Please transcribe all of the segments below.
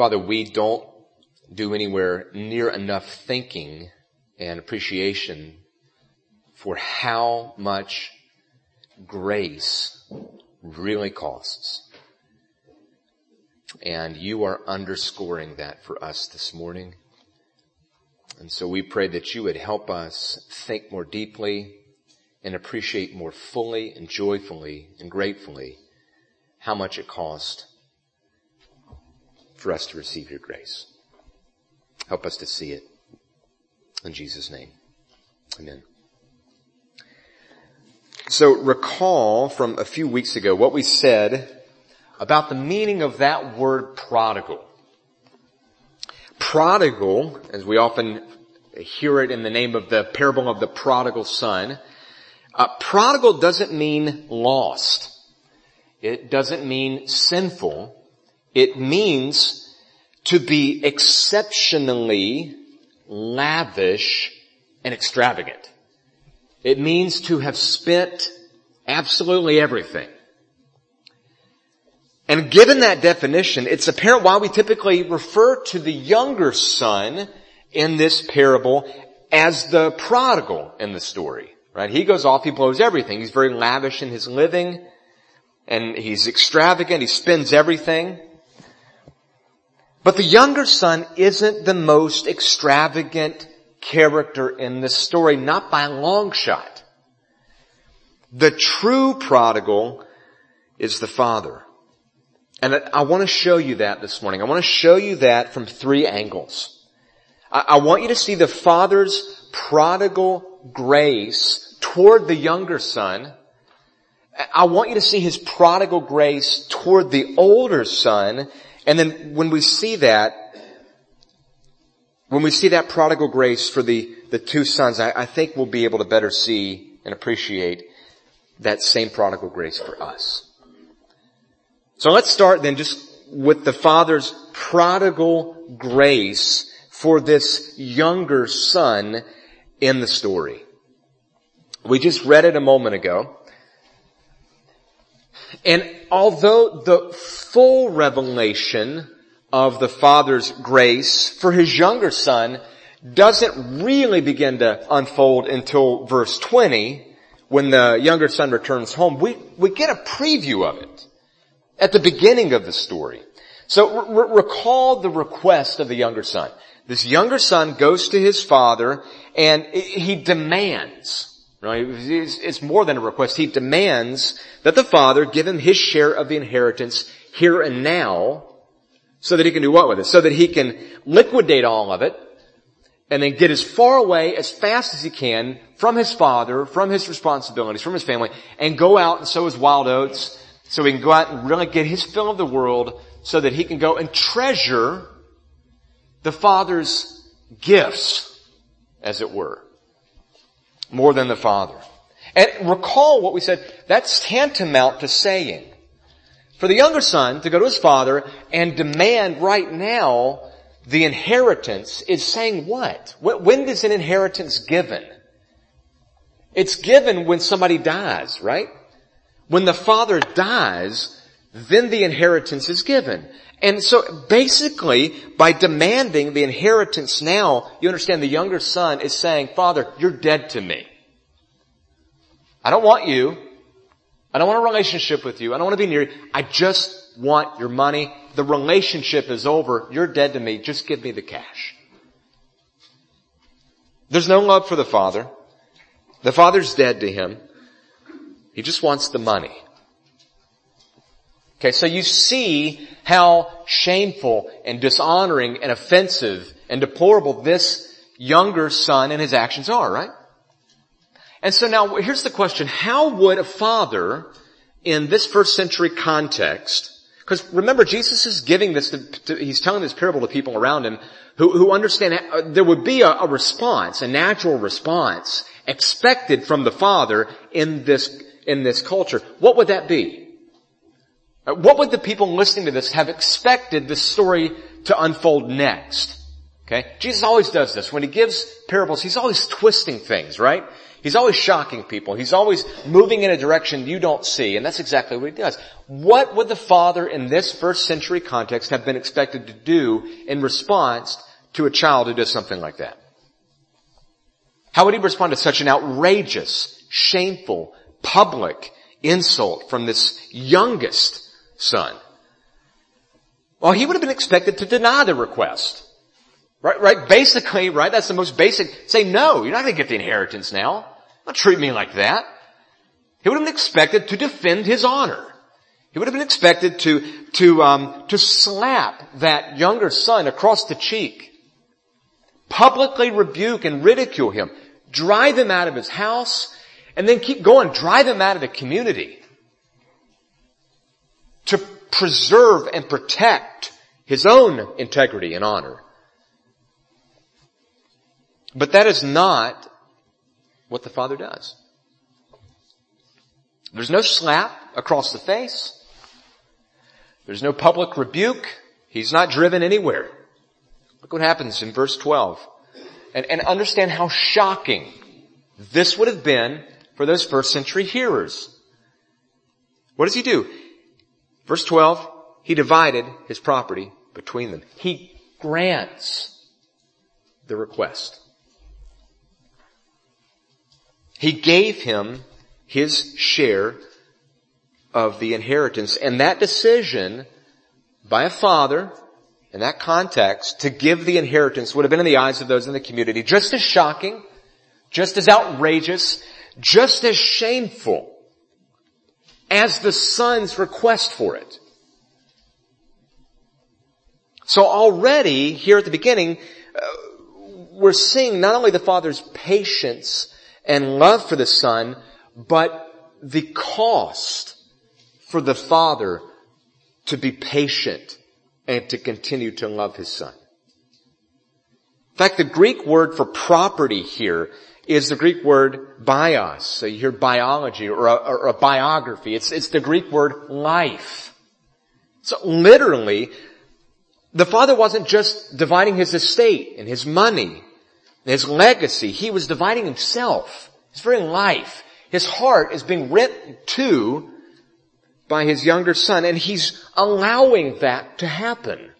Father, we don't do anywhere near enough thinking and appreciation for how much grace really costs. And you are underscoring that for us this morning. And so we pray that you would help us think more deeply and appreciate more fully and joyfully and gratefully how much it cost for us to receive your grace. Help us to see it. In Jesus' name. Amen. So recall from a few weeks ago what we said about the meaning of that word prodigal. Prodigal, as we often hear it in the name of the parable of the prodigal son, uh, prodigal doesn't mean lost. It doesn't mean sinful. It means to be exceptionally lavish and extravagant. It means to have spent absolutely everything. And given that definition, it's apparent why we typically refer to the younger son in this parable as the prodigal in the story, right? He goes off, he blows everything. He's very lavish in his living and he's extravagant, he spends everything. But the younger son isn't the most extravagant character in this story, not by a long shot. The true prodigal is the father. And I want to show you that this morning. I want to show you that from three angles. I want you to see the father's prodigal grace toward the younger son. I want you to see his prodigal grace toward the older son. And then when we see that, when we see that prodigal grace for the, the two sons, I, I think we'll be able to better see and appreciate that same prodigal grace for us. So let's start then just with the father's prodigal grace for this younger son in the story. We just read it a moment ago. And although the full revelation of the Father's grace for his younger son doesn't really begin to unfold until verse 20, when the younger son returns home, we, we get a preview of it at the beginning of the story. So re- recall the request of the younger son. This younger son goes to his father and he demands, right? It's more than a request. He demands that the father give him his share of the inheritance here and now so that he can do what with it? So that he can liquidate all of it and then get as far away as fast as he can from his father, from his responsibilities, from his family, and go out and sow his wild oats so he can go out and really get his fill of the world so that he can go and treasure the Father's gifts, as it were, more than the Father. And recall what we said, that's tantamount to saying, for the younger son to go to his father and demand right now the inheritance is saying what? When is an inheritance given? It's given when somebody dies, right? When the father dies, then the inheritance is given. And so basically, by demanding the inheritance now, you understand the younger son is saying, Father, you're dead to me. I don't want you. I don't want a relationship with you. I don't want to be near you. I just want your money. The relationship is over. You're dead to me. Just give me the cash. There's no love for the father. The father's dead to him. He just wants the money. Okay, so you see how shameful and dishonoring and offensive and deplorable this younger son and his actions are, right? And so now here's the question. How would a father in this first century context, because remember Jesus is giving this, to, to, he's telling this parable to people around him who, who understand uh, there would be a, a response, a natural response expected from the father in this, in this culture. What would that be? Uh, what would the people listening to this have expected the story to unfold next? Okay? Jesus always does this. When he gives parables, he's always twisting things, right? He's always shocking people. He's always moving in a direction you don't see, and that's exactly what he does. What would the father in this first century context have been expected to do in response to a child who does something like that? How would he respond to such an outrageous, shameful, public insult from this youngest son? Well, he would have been expected to deny the request. Right, right, basically, right, that's the most basic, say no, you're not gonna get the inheritance now. Don't treat me like that. He would have been expected to defend his honor. He would have been expected to, to, um, to slap that younger son across the cheek, publicly rebuke and ridicule him, drive him out of his house, and then keep going, drive him out of the community. To preserve and protect his own integrity and honor. But that is not what the Father does. There's no slap across the face. There's no public rebuke. He's not driven anywhere. Look what happens in verse 12. And, and understand how shocking this would have been for those first century hearers. What does he do? Verse 12, he divided his property between them. He grants the request. He gave him his share of the inheritance and that decision by a father in that context to give the inheritance would have been in the eyes of those in the community just as shocking, just as outrageous, just as shameful as the son's request for it. So already here at the beginning, uh, we're seeing not only the father's patience and love for the son, but the cost for the father to be patient and to continue to love his son. In fact, the Greek word for property here is the Greek word bios. So you hear biology or a, or a biography. It's, it's the Greek word life. So literally, the father wasn't just dividing his estate and his money his legacy. He was dividing himself, his very life. His heart is being ripped to by his younger son and he's allowing that to happen.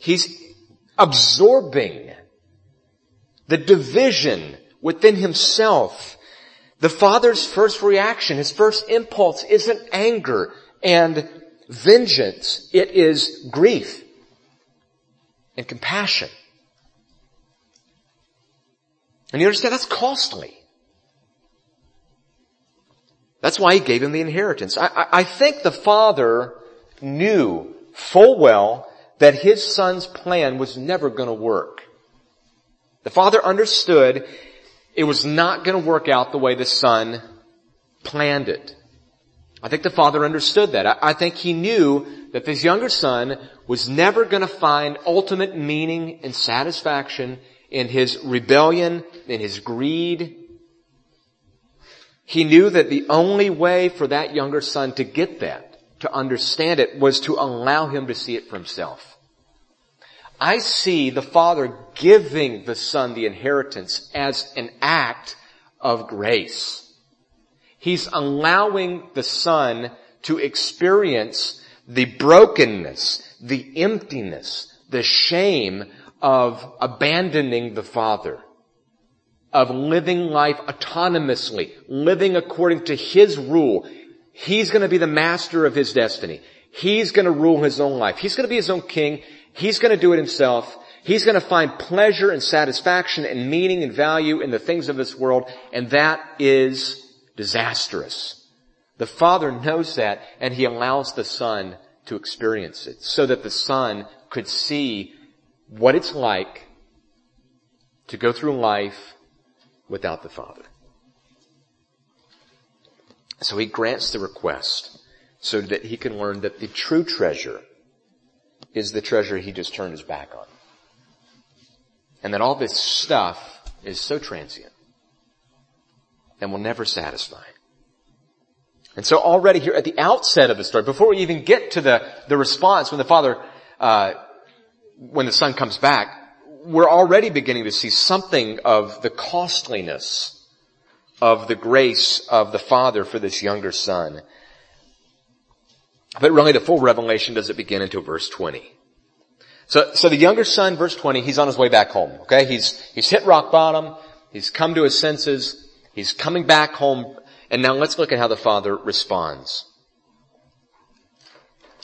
He's absorbing the division within himself. The father's first reaction, his first impulse isn't anger and vengeance. It is grief and compassion. And you understand that's costly. That's why he gave him the inheritance. I, I, I think the father knew full well that his son's plan was never going to work. The father understood it was not going to work out the way the son planned it. I think the father understood that. I, think he knew that this younger son was never going to find ultimate meaning and satisfaction in his rebellion, in his greed. He knew that the only way for that younger son to get that, to understand it, was to allow him to see it for himself. I see the father giving the son the inheritance as an act of grace. He's allowing the son to experience the brokenness, the emptiness, the shame of abandoning the Father, of living life autonomously, living according to His rule. He's going to be the master of His destiny. He's going to rule His own life. He's going to be His own king. He's going to do it Himself. He's going to find pleasure and satisfaction and meaning and value in the things of this world, and that is disastrous. The Father knows that, and He allows the Son to experience it, so that the Son could see what it's like to go through life without the Father. So he grants the request so that he can learn that the true treasure is the treasure he just turned his back on. And that all this stuff is so transient and will never satisfy. And so already here at the outset of the story, before we even get to the, the response when the father uh, when the son comes back, we're already beginning to see something of the costliness of the grace of the Father for this younger son. But really the full revelation doesn't begin until verse 20. So, so the younger son, verse 20, he's on his way back home, okay? He's, he's hit rock bottom. He's come to his senses. He's coming back home. And now let's look at how the father responds.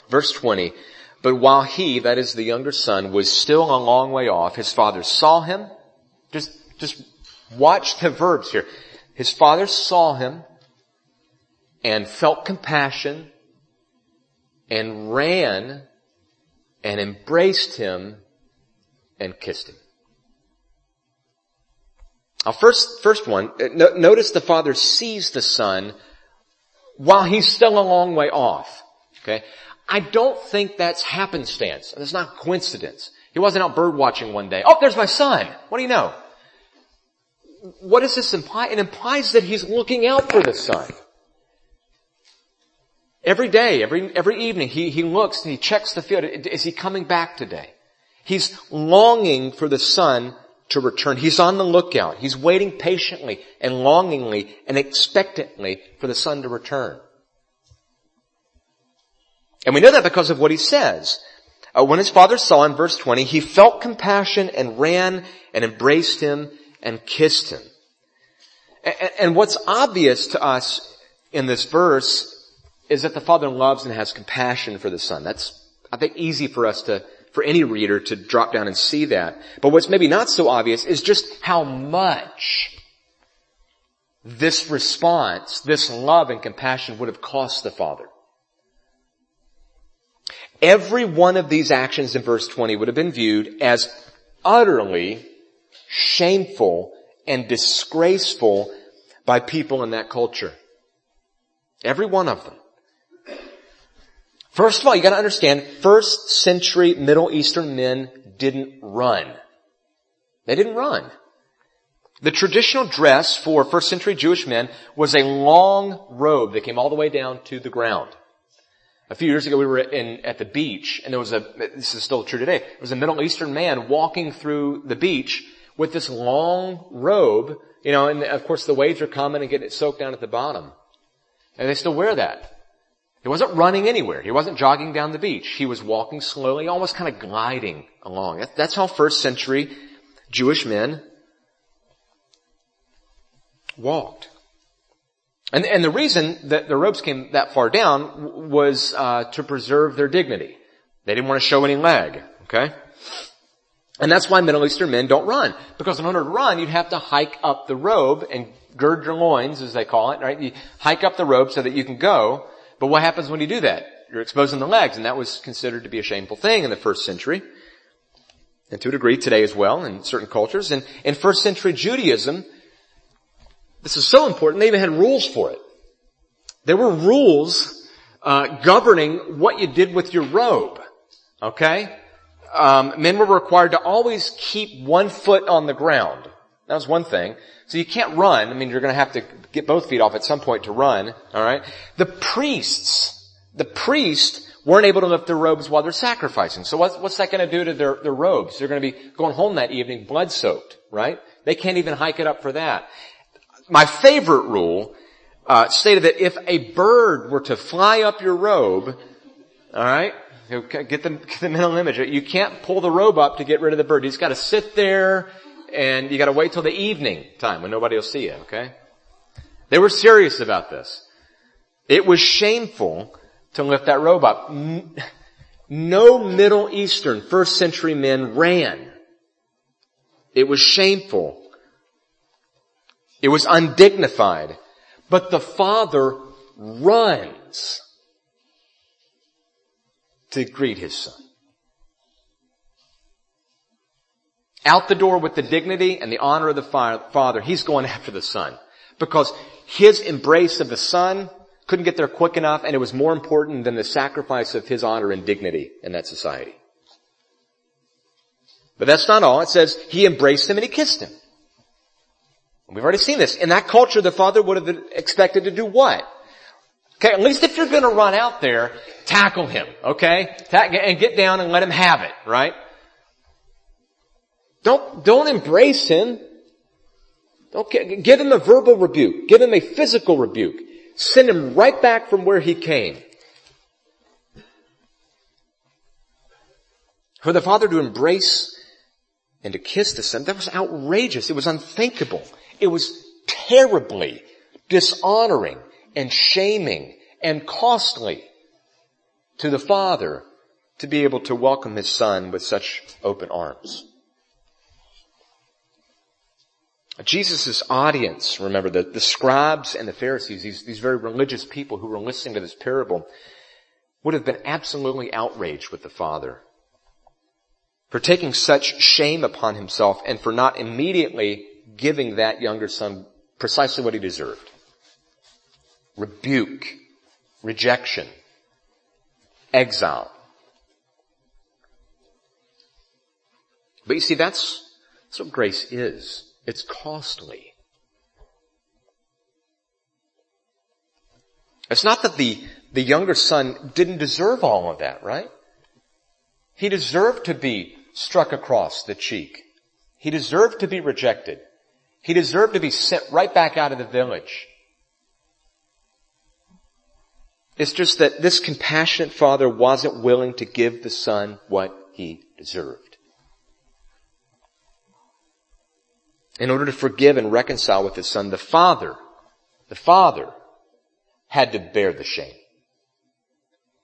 Verse 20, but while he, that is the younger son, was still a long way off, his father saw him. Just, just watch the verbs here. His father saw him and felt compassion and ran and embraced him and kissed him. Now first, first one, uh, notice the father sees the son while he's still a long way off. Okay? I don't think that's happenstance. It's not coincidence. He wasn't out bird watching one day. Oh, there's my son. What do you know? What does this imply? It implies that he's looking out for the son. Every day, every, every evening, he, he looks and he checks the field. Is he coming back today? He's longing for the son to return. He's on the lookout. He's waiting patiently and longingly and expectantly for the son to return. And we know that because of what he says. Uh, when his father saw him, verse 20, he felt compassion and ran and embraced him and kissed him. And, and what's obvious to us in this verse is that the Father loves and has compassion for the Son. That's, I think, easy for us to, for any reader to drop down and see that. But what's maybe not so obvious is just how much this response, this love and compassion would have cost the Father. Every one of these actions in verse 20 would have been viewed as utterly shameful and disgraceful by people in that culture. Every one of them. First of all, you gotta understand, first century Middle Eastern men didn't run. They didn't run. The traditional dress for first century Jewish men was a long robe that came all the way down to the ground. A few years ago we were in, at the beach and there was a, this is still true today, there was a Middle Eastern man walking through the beach with this long robe, you know, and of course the waves are coming and getting it soaked down at the bottom. And they still wear that. He wasn't running anywhere. He wasn't jogging down the beach. He was walking slowly, almost kind of gliding along. That's how first century Jewish men walked. And, and the reason that the robes came that far down was uh, to preserve their dignity. They didn't want to show any leg. Okay, and that's why Middle Eastern men don't run because in order to run, you'd have to hike up the robe and gird your loins, as they call it. Right? You hike up the robe so that you can go. But what happens when you do that? You're exposing the legs, and that was considered to be a shameful thing in the first century. And to a degree today as well in certain cultures. And in first century Judaism, this is so important, they even had rules for it. There were rules uh, governing what you did with your robe. Okay? Um, men were required to always keep one foot on the ground. That was one thing. So you can't run. I mean, you're going to have to get both feet off at some point to run. All right. The priests, the priests weren't able to lift their robes while they're sacrificing. So what's, what's that going to do to their, their robes? They're going to be going home that evening blood soaked, right? They can't even hike it up for that. My favorite rule uh, stated that if a bird were to fly up your robe, all right, get the, get the mental image. You can't pull the robe up to get rid of the bird. He's got to sit there and you gotta wait till the evening time when nobody will see you, okay? They were serious about this. It was shameful to lift that robe up. No Middle Eastern first century men ran. It was shameful. It was undignified. But the father runs to greet his son. Out the door with the dignity and the honor of the father, he's going after the son. Because his embrace of the son couldn't get there quick enough and it was more important than the sacrifice of his honor and dignity in that society. But that's not all. It says he embraced him and he kissed him. We've already seen this. In that culture, the father would have expected to do what? Okay, at least if you're gonna run out there, tackle him, okay? and get down and let him have it, right? Don't, don't embrace him. Okay, give him a verbal rebuke. Give him a physical rebuke. Send him right back from where he came. For the father to embrace and to kiss the son, that was outrageous. It was unthinkable. It was terribly dishonoring and shaming and costly to the father to be able to welcome his son with such open arms. Jesus' audience, remember, the, the scribes and the Pharisees, these, these very religious people who were listening to this parable, would have been absolutely outraged with the father for taking such shame upon himself and for not immediately giving that younger son precisely what he deserved. Rebuke, rejection, exile. But you see, that's, that's what grace is. It's costly. It's not that the, the younger son didn't deserve all of that, right? He deserved to be struck across the cheek. He deserved to be rejected. He deserved to be sent right back out of the village. It's just that this compassionate father wasn't willing to give the son what he deserved. In order to forgive and reconcile with his son, the father, the father had to bear the shame.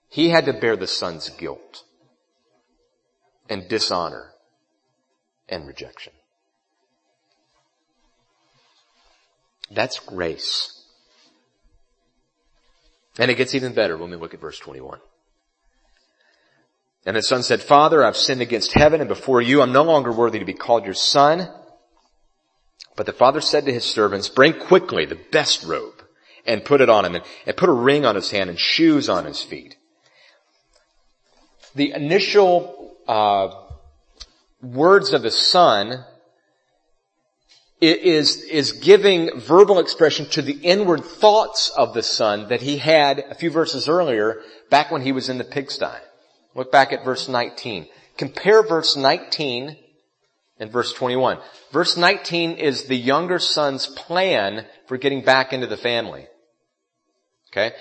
He had to bear the son's guilt and dishonor and rejection. That's grace. And it gets even better when we look at verse 21. And the son said, Father, I've sinned against heaven and before you. I'm no longer worthy to be called your son. But the father said to his servants, bring quickly the best robe and put it on him and, and put a ring on his hand and shoes on his feet. The initial uh, words of the son is, is giving verbal expression to the inward thoughts of the son that he had a few verses earlier back when he was in the pigsty. Look back at verse 19. Compare verse 19 verse 21. Verse 19 is the younger son's plan for getting back into the family. Okay?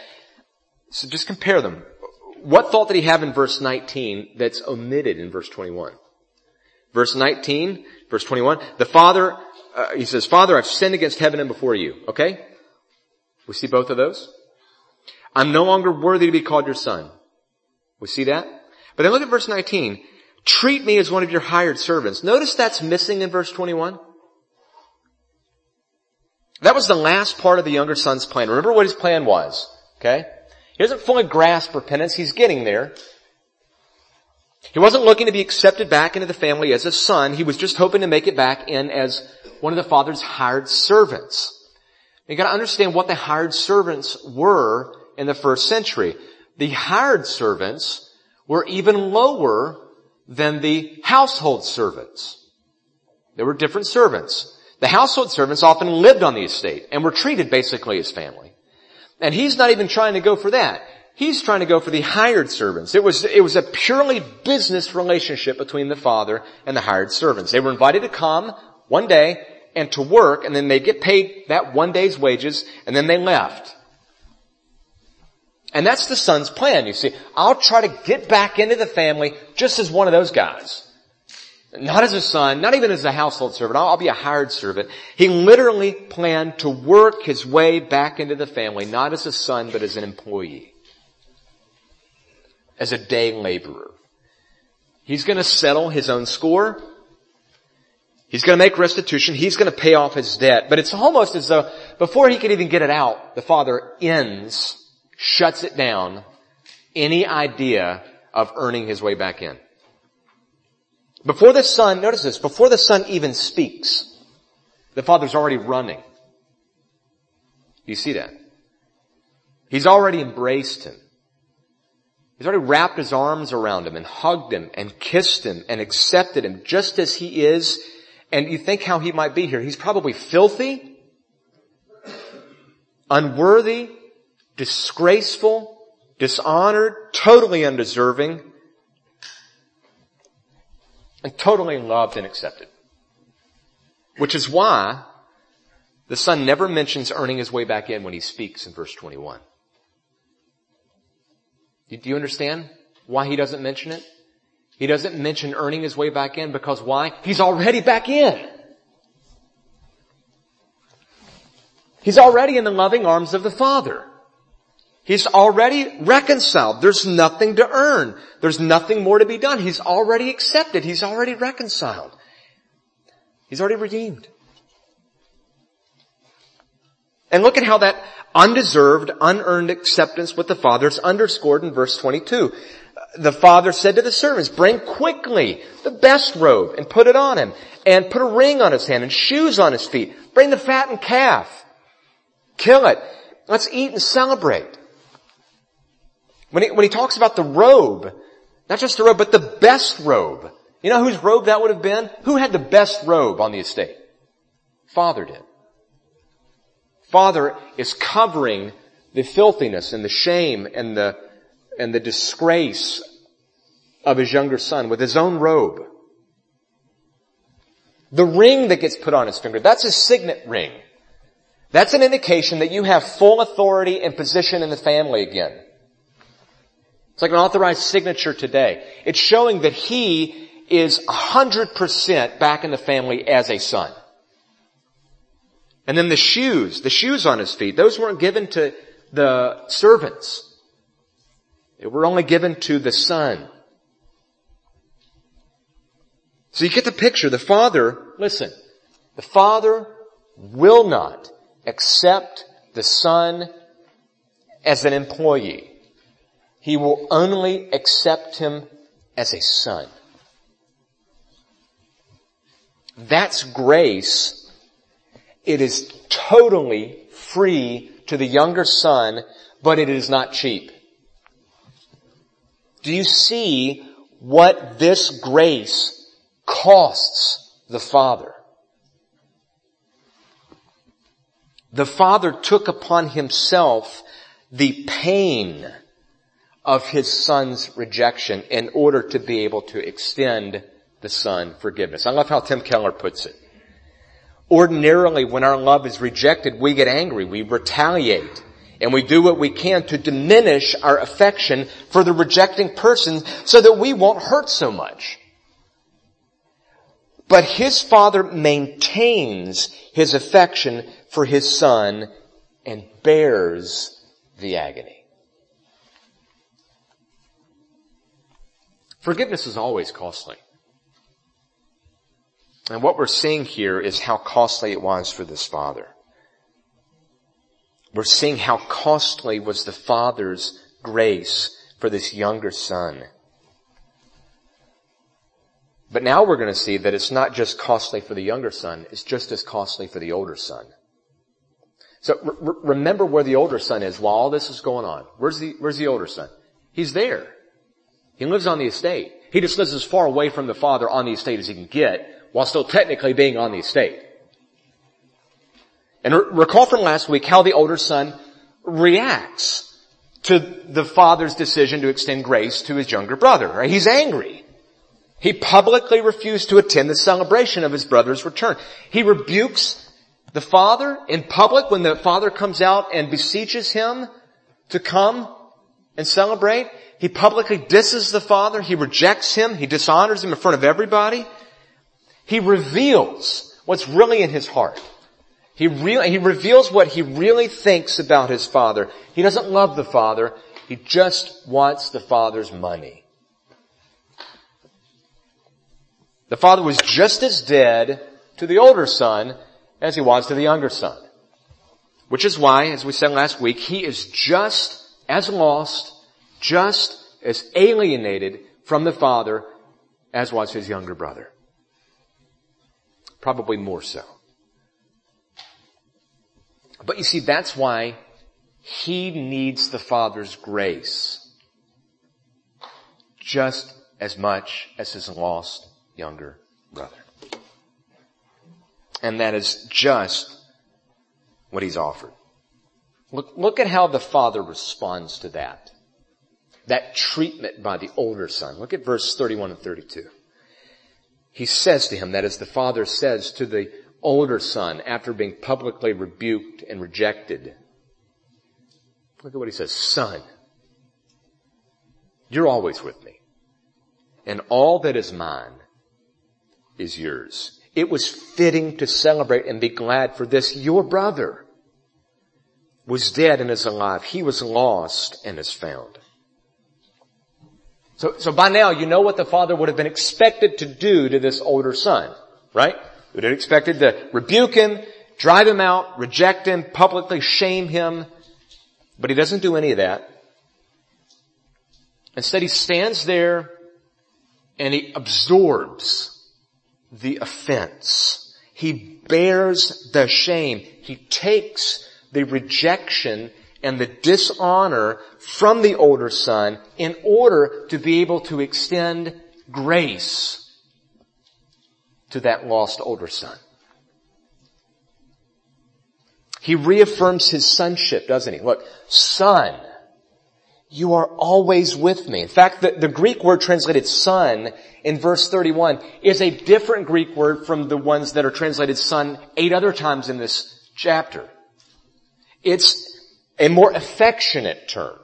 So just compare them. What thought did he have in verse 19 that's omitted in verse 21? Verse 19, verse 21, the father, uh, he says, Father, I've sinned against heaven and before you. Okay? We see both of those. I'm no longer worthy to be called your son. We see that? But then look at verse 19. Treat me as one of your hired servants. Notice that's missing in verse 21. That was the last part of the younger son's plan. Remember what his plan was. Okay? He doesn't fully grasp repentance. He's getting there. He wasn't looking to be accepted back into the family as a son. He was just hoping to make it back in as one of the father's hired servants. You gotta understand what the hired servants were in the first century. The hired servants were even lower than the household servants. There were different servants. The household servants often lived on the estate and were treated basically as family. And he's not even trying to go for that. He's trying to go for the hired servants. It was, it was a purely business relationship between the father and the hired servants. They were invited to come one day and to work and then they get paid that one day's wages and then they left. And that's the son's plan, you see. I'll try to get back into the family just as one of those guys. Not as a son, not even as a household servant. I'll, I'll be a hired servant. He literally planned to work his way back into the family, not as a son, but as an employee. As a day laborer. He's gonna settle his own score. He's gonna make restitution. He's gonna pay off his debt. But it's almost as though before he could even get it out, the father ends shuts it down, any idea of earning his way back in. Before the son, notice this, before the son even speaks, the father's already running. You see that? He's already embraced him. He's already wrapped his arms around him and hugged him and kissed him and accepted him just as he is. And you think how he might be here. He's probably filthy, unworthy, disgraceful, dishonored, totally undeserving, and totally loved and accepted. Which is why The son never mentions earning his way back in when he speaks in verse 21. Do you understand why he doesn't mention it? He doesn't mention earning his way back in because why? He's already back in. He's already in the loving arms of the Father. He's already reconciled. There's nothing to earn. There's nothing more to be done. He's already accepted. He's already reconciled. He's already redeemed. And look at how that undeserved, unearned acceptance with the Father is underscored in verse 22. The Father said to the servants, bring quickly the best robe and put it on him and put a ring on his hand and shoes on his feet. Bring the fattened calf. Kill it. Let's eat and celebrate. When he, when he talks about the robe, not just the robe, but the best robe. You know whose robe that would have been? Who had the best robe on the estate? Father did. Father is covering the filthiness and the shame and the, and the disgrace of his younger son with his own robe. The ring that gets put on his finger, that's his signet ring. That's an indication that you have full authority and position in the family again. Like an authorized signature today. It's showing that he is 100% back in the family as a son. And then the shoes, the shoes on his feet, those weren't given to the servants. They were only given to the son. So you get the picture. The father, listen, the father will not accept the son as an employee. He will only accept him as a son. That's grace. It is totally free to the younger son, but it is not cheap. Do you see what this grace costs the father? The father took upon himself the pain of his son's rejection in order to be able to extend the son forgiveness. I love how Tim Keller puts it. Ordinarily, when our love is rejected, we get angry, we retaliate, and we do what we can to diminish our affection for the rejecting person so that we won't hurt so much. But his father maintains his affection for his son and bears the agony. Forgiveness is always costly. And what we're seeing here is how costly it was for this father. We're seeing how costly was the father's grace for this younger son. But now we're going to see that it's not just costly for the younger son, it's just as costly for the older son. So re- remember where the older son is while all this is going on. Where's the, where's the older son? He's there. He lives on the estate. He just lives as far away from the father on the estate as he can get while still technically being on the estate. And re- recall from last week how the older son reacts to the father's decision to extend grace to his younger brother. Right? He's angry. He publicly refused to attend the celebration of his brother's return. He rebukes the father in public when the father comes out and beseeches him to come and celebrate. He publicly disses the father. He rejects him. He dishonors him in front of everybody. He reveals what's really in his heart. He really, he reveals what he really thinks about his father. He doesn't love the father. He just wants the father's money. The father was just as dead to the older son as he was to the younger son. Which is why, as we said last week, he is just as lost just as alienated from the father as was his younger brother. Probably more so. But you see, that's why he needs the father's grace just as much as his lost younger brother. And that is just what he's offered. Look, look at how the father responds to that that treatment by the older son. Look at verse 31 and 32. He says to him, that is the father says to the older son after being publicly rebuked and rejected. Look at what he says. Son, you're always with me. And all that is mine is yours. It was fitting to celebrate and be glad for this. Your brother was dead and is alive. He was lost and is found. So, so by now you know what the father would have been expected to do to this older son, right? He would have expected to rebuke him, drive him out, reject him, publicly shame him, but he doesn't do any of that. Instead he stands there and he absorbs the offense. He bears the shame. He takes the rejection and the dishonor from the older son in order to be able to extend grace to that lost older son. He reaffirms his sonship, doesn't he? Look, son, you are always with me. In fact, the, the, Greek word translated son in verse 31 is a different Greek word from the ones that are translated son eight other times in this chapter. It's a more affectionate term.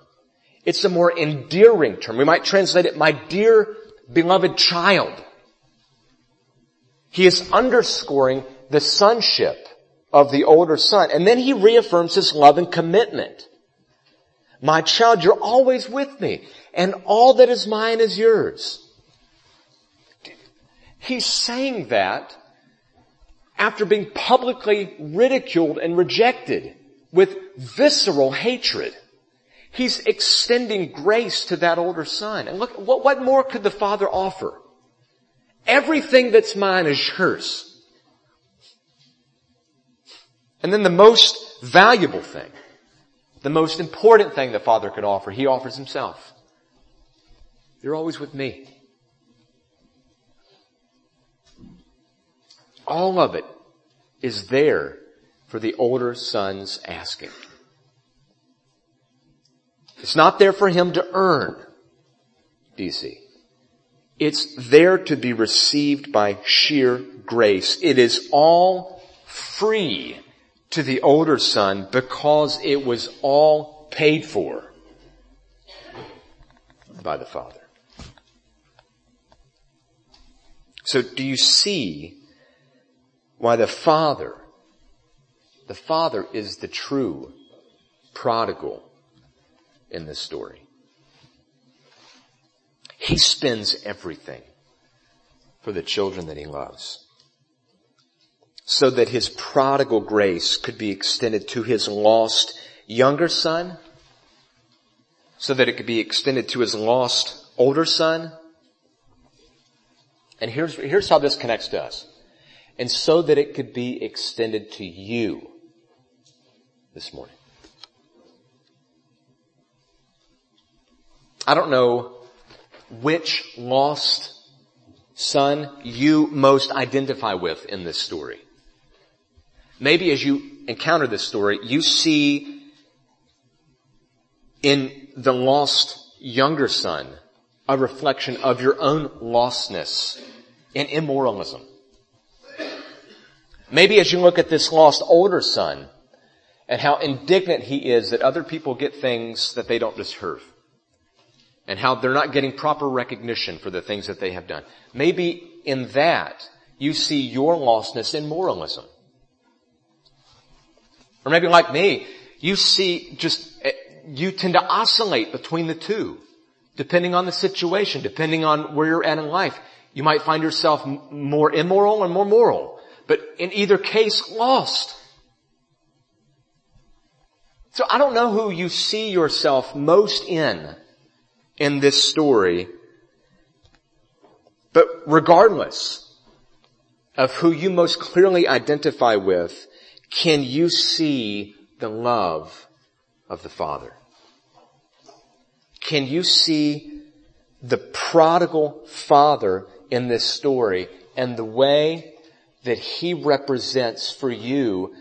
It's a more endearing term. We might translate it, my dear beloved child. He is underscoring the sonship of the older son. And then he reaffirms his love and commitment. My child, you're always with me, and all that is mine is yours. He's saying that after being publicly ridiculed and rejected with visceral hatred. He's extending grace to that older son. And look, what, what more could the father offer? Everything that's mine is yours. And then the most valuable thing, the most important thing the father could offer, he offers himself. You're always with me. All of it is there for the older son's asking. It's not there for him to earn, do you see? It's there to be received by sheer grace. It is all free to the older son because it was all paid for by the father. So do you see why the father the father is the true prodigal in this story. He spends everything for the children that he loves so that his prodigal grace could be extended to his lost younger son, so that it could be extended to his lost older son. And here's, here's how this connects to us. And so that it could be extended to you this morning. I don't know which lost son you most identify with in this story. Maybe as you encounter this story, you see in the lost younger son a reflection of your own lostness and immoralism. Maybe as you look at this lost older son, and how indignant he is that other people get things that they don't deserve. And how they're not getting proper recognition for the things that they have done. Maybe in that, you see your lostness in moralism. Or maybe like me, you see just, eh, you tend to oscillate between the two, depending on the situation, depending on where you're at in life. You might find yourself more immoral and more moral, but in either case, lost. So I don't know who you see yourself most in, in this story, but regardless of who you most clearly identify with, can you see the love of the Father? Can you see the prodigal father in this story and the way that he represents for you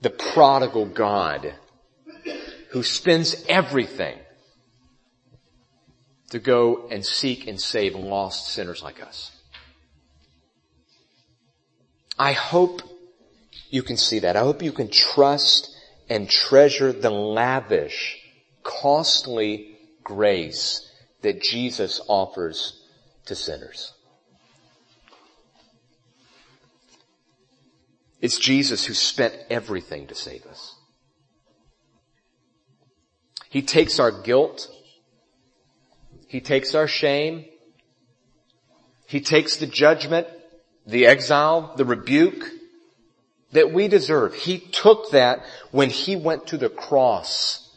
the prodigal God who spends everything to go and seek and save lost sinners like us. I hope you can see that. I hope you can trust and treasure the lavish, costly grace that Jesus offers to sinners. It's Jesus who spent everything to save us. He takes our guilt. He takes our shame. He takes the judgment, the exile, the rebuke that we deserve. He took that when he went to the cross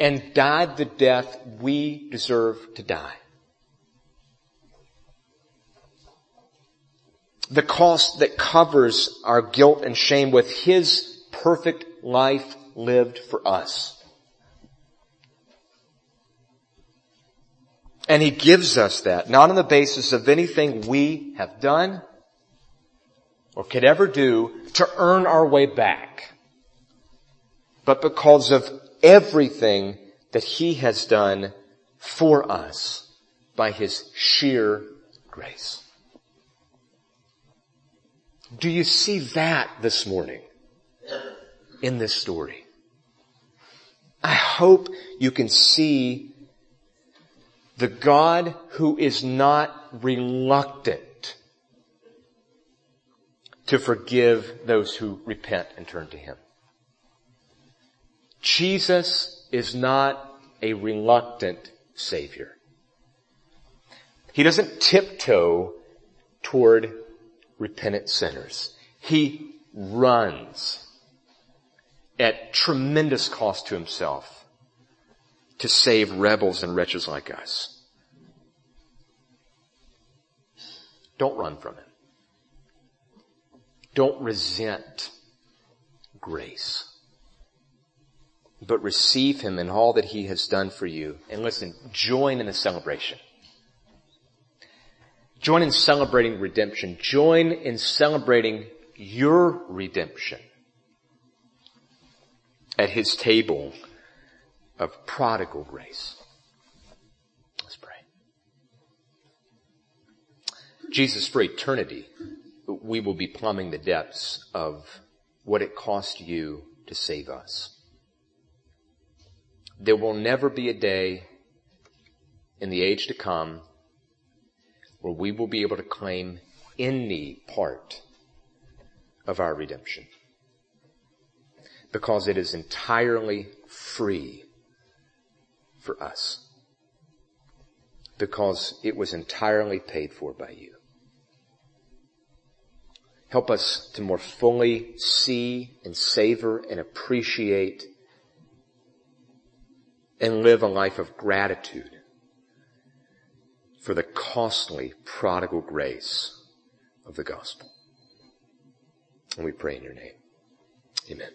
and died the death we deserve to die. The cost that covers our guilt and shame with his perfect life lived for us. And he gives us that, not on the basis of anything we have done or could ever do to earn our way back, but because of everything that he has done for us by his sheer grace. Do you see that this morning in this story? I hope you can see the God who is not reluctant to forgive those who repent and turn to Him. Jesus is not a reluctant Savior. He doesn't tiptoe toward repentant sinners. He runs at tremendous cost to himself to save rebels and wretches like us. Don't run from Him. Don't resent grace. But receive Him in all that He has done for you. And listen, join in the celebration. Join in celebrating redemption. Join in celebrating your redemption at His table of prodigal grace. Let's pray. Jesus, for eternity, we will be plumbing the depths of what it cost you to save us. There will never be a day in the age to come where we will be able to claim any part of our redemption because it is entirely free for us because it was entirely paid for by you. Help us to more fully see and savor and appreciate and live a life of gratitude for the costly prodigal grace of the gospel. And we pray in your name. Amen.